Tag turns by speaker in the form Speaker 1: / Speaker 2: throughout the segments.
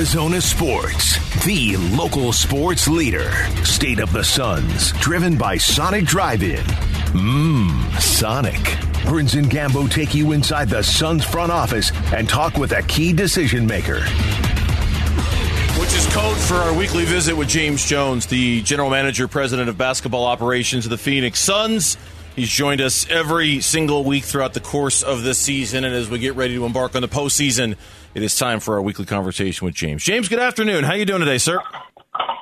Speaker 1: Arizona Sports, the local sports leader. State of the Suns, driven by Sonic Drive-In. Mmm, Sonic. Burns and Gambo take you inside the Suns front office and talk with a key decision maker.
Speaker 2: Which is code for our weekly visit with James Jones, the general manager, president of basketball operations of the Phoenix Suns. He's joined us every single week throughout the course of this season, and as we get ready to embark on the postseason, it is time for our weekly conversation with James. James, good afternoon. How are you doing today, sir?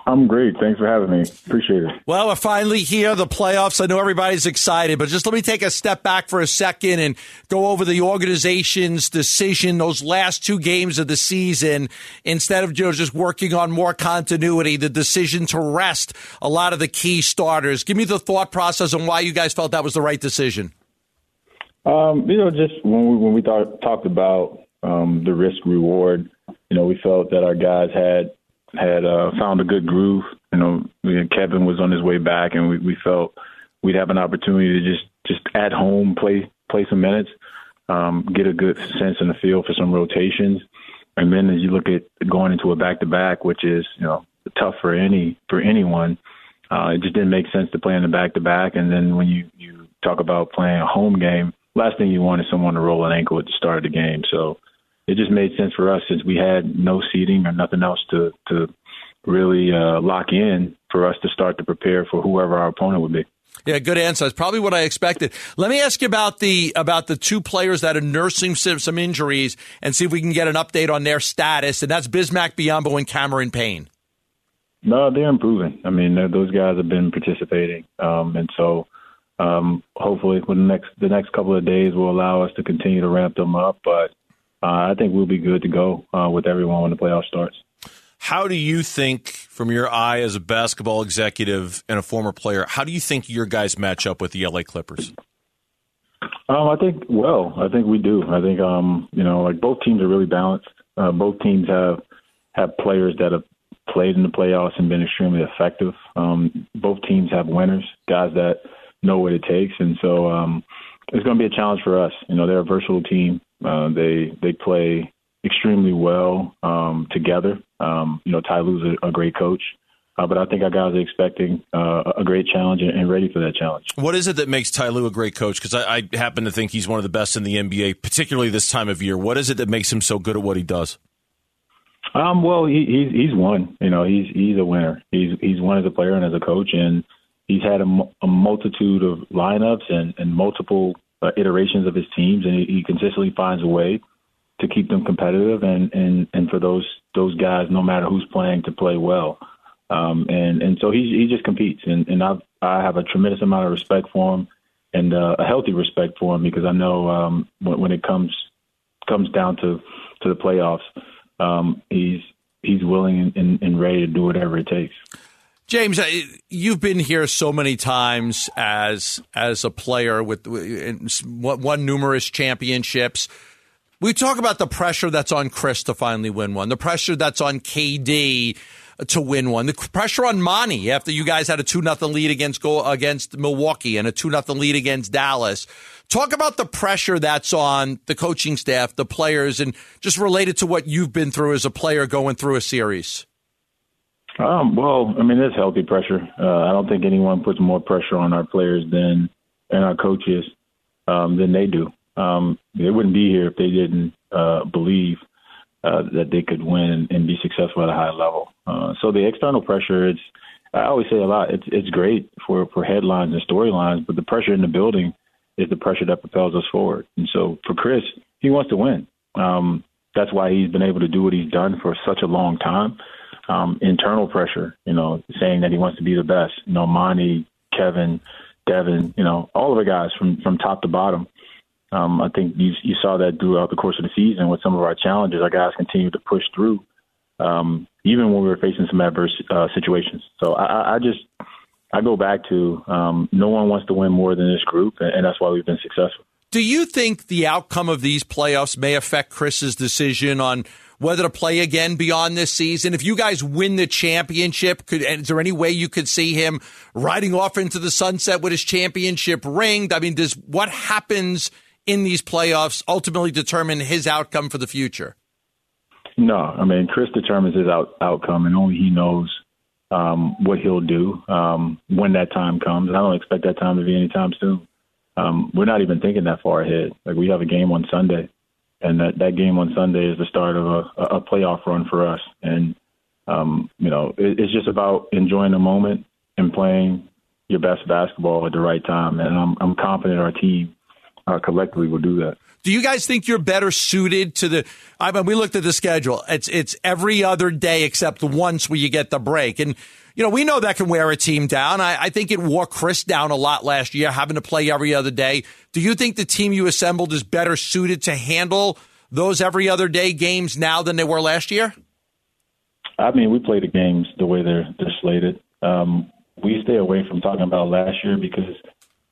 Speaker 3: I'm great. Thanks for having me. Appreciate it.
Speaker 4: Well, we're finally here, the playoffs. I know everybody's excited, but just let me take a step back for a second and go over the organization's decision those last two games of the season instead of you know, just working on more continuity, the decision to rest a lot of the key starters. Give me the thought process on why you guys felt that was the right decision.
Speaker 3: Um, you know, just when we when we thought, talked about um, the risk reward, you know, we felt that our guys had had uh, found a good groove. You know, Kevin was on his way back, and we, we felt we'd have an opportunity to just just at home play play some minutes, um, get a good sense in the field for some rotations, and then as you look at going into a back to back, which is you know tough for any for anyone, uh, it just didn't make sense to play in the back to back. And then when you you talk about playing a home game, last thing you want is someone to roll an ankle at the start of the game. So it just made sense for us since we had no seeding or nothing else to to really uh, lock in for us to start to prepare for whoever our opponent would be.
Speaker 4: Yeah, good answer. It's probably what I expected. Let me ask you about the about the two players that are nursing some, some injuries and see if we can get an update on their status. And that's Bismack Biyombo and Cameron Payne.
Speaker 3: No, they're improving. I mean, those guys have been participating, um, and so um, hopefully, the next the next couple of days will allow us to continue to ramp them up. But I think we'll be good to go uh, with everyone when the playoff starts.
Speaker 2: How do you think, from your eye as a basketball executive and a former player, how do you think your guys match up with the LA Clippers?
Speaker 3: Um, I think well. I think we do. I think um, you know, like both teams are really balanced. Uh, both teams have have players that have played in the playoffs and been extremely effective. Um, both teams have winners, guys that know what it takes, and so um, it's going to be a challenge for us. You know, they're a versatile team. Uh, they they play extremely well um, together. Um, you know, Ty Lue's a, a great coach. Uh, but I think our guys are expecting uh, a great challenge and ready for that challenge.
Speaker 2: What is it that makes Ty Lue a great coach? Because I, I, happen to think he's one of the best in the NBA, particularly this time of year. What is it that makes him so good at what he does?
Speaker 3: Um, well, he, he's he's won. You know, he's he's a winner. He's he's won as a player and as a coach, and he's had a, a multitude of lineups and, and multiple uh, iterations of his teams, and he, he consistently finds a way to keep them competitive and and and for those those guys, no matter who's playing, to play well. Um, and and so he he just competes, and and I I have a tremendous amount of respect for him, and uh, a healthy respect for him because I know um, when, when it comes comes down to to the playoffs, um, he's he's willing and, and ready to do whatever it takes.
Speaker 4: James, uh, you've been here so many times as as a player with won numerous championships. We talk about the pressure that's on Chris to finally win one, the pressure that's on KD to win one, the pressure on Monty after you guys had a two nothing lead against go against Milwaukee and a two nothing lead against Dallas. Talk about the pressure that's on the coaching staff, the players, and just related to what you've been through as a player going through a series.
Speaker 3: Um, well, I mean, there's healthy pressure. Uh, I don't think anyone puts more pressure on our players than and our coaches um, than they do. Um, they wouldn't be here if they didn't uh, believe uh, that they could win and, be successful at a high level. Uh, so the external pressure, it's I always say a lot. It's it's great for for headlines and storylines, but the pressure in the building is the pressure that propels us forward. And so for Chris, he wants to win. Um, that's why he's been able to do what he's done for such a long time um, internal pressure, you know, saying that he wants to be the best. You know, Monty, Kevin, Devin, you know, all of the guys from from top to bottom. Um, I think you you saw that throughout the course of the season with some of our challenges. Our guys continued to push through, um, even when we were facing some adverse uh, situations. So I, I just I go back to um, no one wants to win more than this group, and that's why we've been successful.
Speaker 4: Do you think the outcome of these playoffs may affect Chris's decision on whether to play again beyond this season. If you guys win the championship, could is there any way you could see him riding off into the sunset with his championship ring? I mean, does what happens in these playoffs ultimately determine his outcome for the future?
Speaker 3: No, I mean Chris determines his out, outcome, and only he knows um, what he'll do um, when that time comes. And I don't expect that time to be anytime soon. Um, we're not even thinking that far ahead. Like we have a game on Sunday, and that that game on Sunday is the start of a, a playoff run for us. And um, you know, it, it's just about enjoying the moment and playing your best basketball at the right time. And I'm I'm confident our team uh, collectively will do that.
Speaker 4: Do you guys think you're better suited to the? I mean, we looked at the schedule. It's it's every other day except once where you get the break, and you know we know that can wear a team down. I, I think it wore Chris down a lot last year, having to play every other day. Do you think the team you assembled is better suited to handle those every other day games now than they were last year?
Speaker 3: I mean, we play the games the way they're they're slated. Um, we stay away from talking about last year because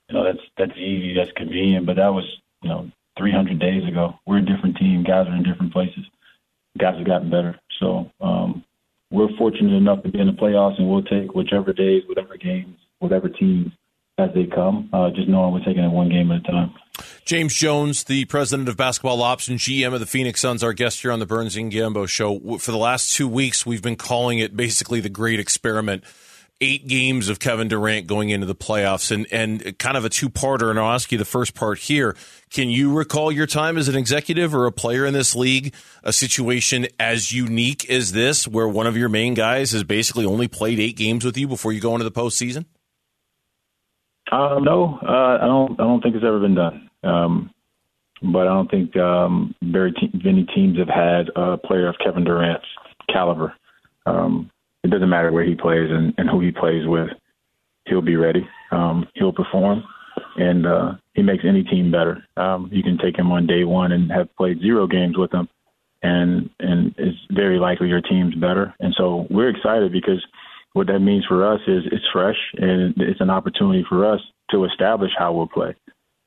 Speaker 3: you know that's that's easy, that's convenient, but that was you know 300 days ago. We're a different team. Guys are in different places. Guys have gotten better. So um, we're fortunate enough to be in the playoffs, and we'll take whichever days, whatever games, whatever teams as they come, uh, just knowing we're taking it one game at a time.
Speaker 2: James Jones, the president of basketball ops and GM of the Phoenix Suns, our guest here on the Burns and Gambo show. For the last two weeks, we've been calling it basically the great experiment eight games of Kevin Durant going into the playoffs and, and kind of a two parter. And I'll ask you the first part here. Can you recall your time as an executive or a player in this league, a situation as unique as this, where one of your main guys has basically only played eight games with you before you go into the postseason?
Speaker 3: Uh, no, uh, I don't. I don't think it's ever been done. Um, but I don't think um, very te- many teams have had a player of Kevin Durant's caliber. Um, it doesn't matter where he plays and, and who he plays with. He'll be ready. Um, he'll perform, and uh, he makes any team better. Um, you can take him on day one and have played zero games with him, and and it's very likely your team's better. And so we're excited because what that means for us is it's fresh and it's an opportunity for us to establish how we'll play.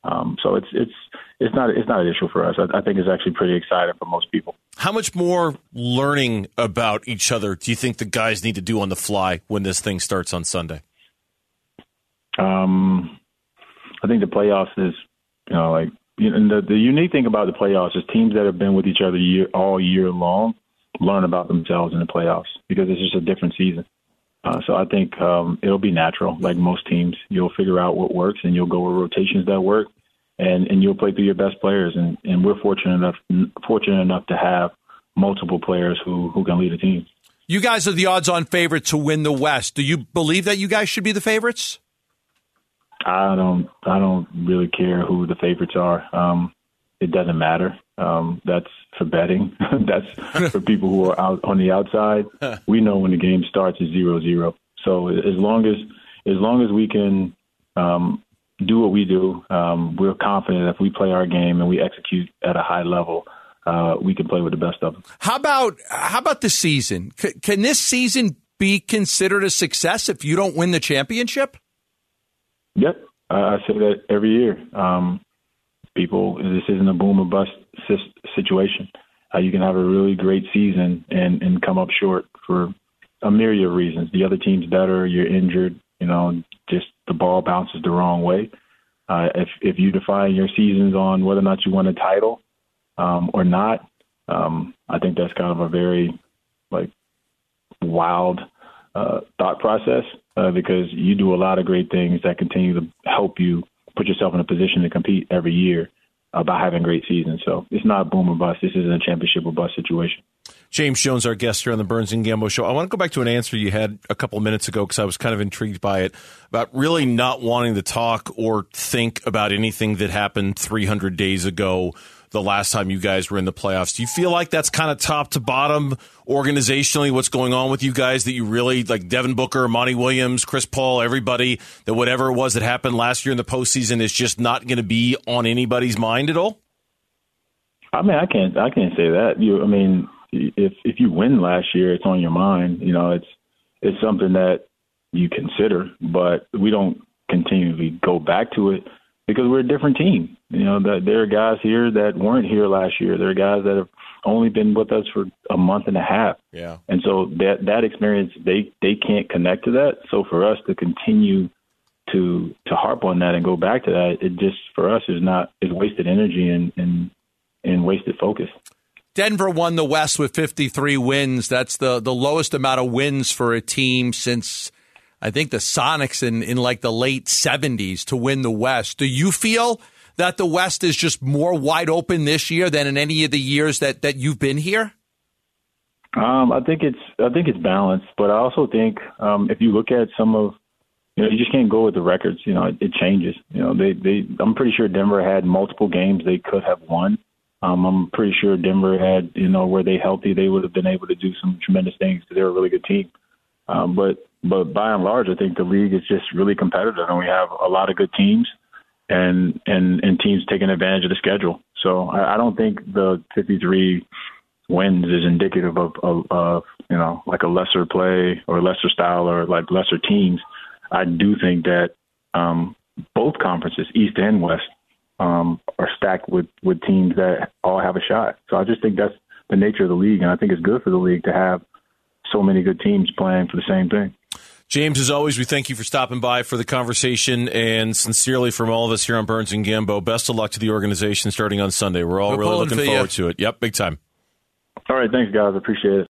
Speaker 3: Um, so it's it's it's not it's not an issue for us. I, I, think it's actually pretty exciting for most people.
Speaker 2: How much more learning about each other do you think the guys need to do on the fly when this thing starts on Sunday?
Speaker 3: Um, I think the playoffs is you know like you know, the the unique thing about the playoffs is teams that have been with each other year, all year long learn about themselves in the playoffs because it's just a different season. Uh, so I think um, it'll be natural, like most teams. You'll figure out what works, and you'll go with rotations that work, and and you'll play through your best players. And and we're fortunate enough fortunate enough to have multiple players who who can lead a team.
Speaker 4: You guys are the odds-on favorite to win the West. Do you believe that you guys should be the favorites?
Speaker 3: I don't. I don't really care who the favorites are. Um, it doesn't matter. Um, that's for betting. that's for people who are out on the outside. We know when the game starts is zero zero. So as long as as long as we can um, do what we do, um, we're confident if we play our game and we execute at a high level, uh, we can play with the best of them.
Speaker 4: How about how about the season? C- can this season be considered a success if you don't win the championship?
Speaker 3: Yep, I say that every year. Um, people. This isn't a boom or bust situation. Uh, you can have a really great season and and come up short for a myriad of reasons. The other team's better. You're injured. You know, just the ball bounces the wrong way. Uh, if if you define your seasons on whether or not you won a title um, or not, um, I think that's kind of a very like wild uh, thought process uh, because you do a lot of great things that continue to help you put yourself in a position to compete every year about having great seasons. So it's not boom or bust. This isn't a championship or bust situation.
Speaker 2: James Jones, our guest here on the Burns and Gambo show. I want to go back to an answer you had a couple minutes ago because I was kind of intrigued by it about really not wanting to talk or think about anything that happened 300 days ago the last time you guys were in the playoffs. Do you feel like that's kind of top to bottom organizationally what's going on with you guys that you really like Devin Booker, Monty Williams, Chris Paul, everybody that whatever it was that happened last year in the postseason is just not going to be on anybody's mind at all?
Speaker 3: I mean, I can't I can't say that. You I mean, if if you win last year, it's on your mind. You know, it's it's something that you consider, but we don't continually go back to it because we're a different team. You know, that there are guys here that weren't here last year. There are guys that have only been with us for a month and a half.
Speaker 2: Yeah.
Speaker 3: And so that that experience they they can't connect to that. So for us to continue to to harp on that and go back to that, it just for us is not is wasted energy and and and wasted focus.
Speaker 4: Denver won the West with 53 wins. That's the, the lowest amount of wins for a team since I think the Sonics in, in like the late 70s to win the West. Do you feel that the West is just more wide open this year than in any of the years that, that you've been here?
Speaker 3: Um, I think it's I think it's balanced, but I also think um, if you look at some of you know you just can't go with the records. You know it, it changes. You know they they I'm pretty sure Denver had multiple games they could have won. Um, I'm pretty sure Denver had you know were they healthy they would have been able to do some tremendous things because they're a really good team. Um, but but by and large, I think the league is just really competitive, and we have a lot of good teams, and and and teams taking advantage of the schedule. So I, I don't think the 53 wins is indicative of, of, of you know like a lesser play or lesser style or like lesser teams. I do think that um, both conferences, East and West, um, are stacked with with teams that all have a shot. So I just think that's the nature of the league, and I think it's good for the league to have so many good teams playing for the same thing.
Speaker 2: James, as always, we thank you for stopping by for the conversation, and sincerely from all of us here on Burns and Gambo, best of luck to the organization starting on Sunday. We're all
Speaker 4: We're
Speaker 2: really looking
Speaker 4: for
Speaker 2: forward
Speaker 4: you.
Speaker 2: to it. Yep, big time.
Speaker 3: All right, thanks, guys. Appreciate it.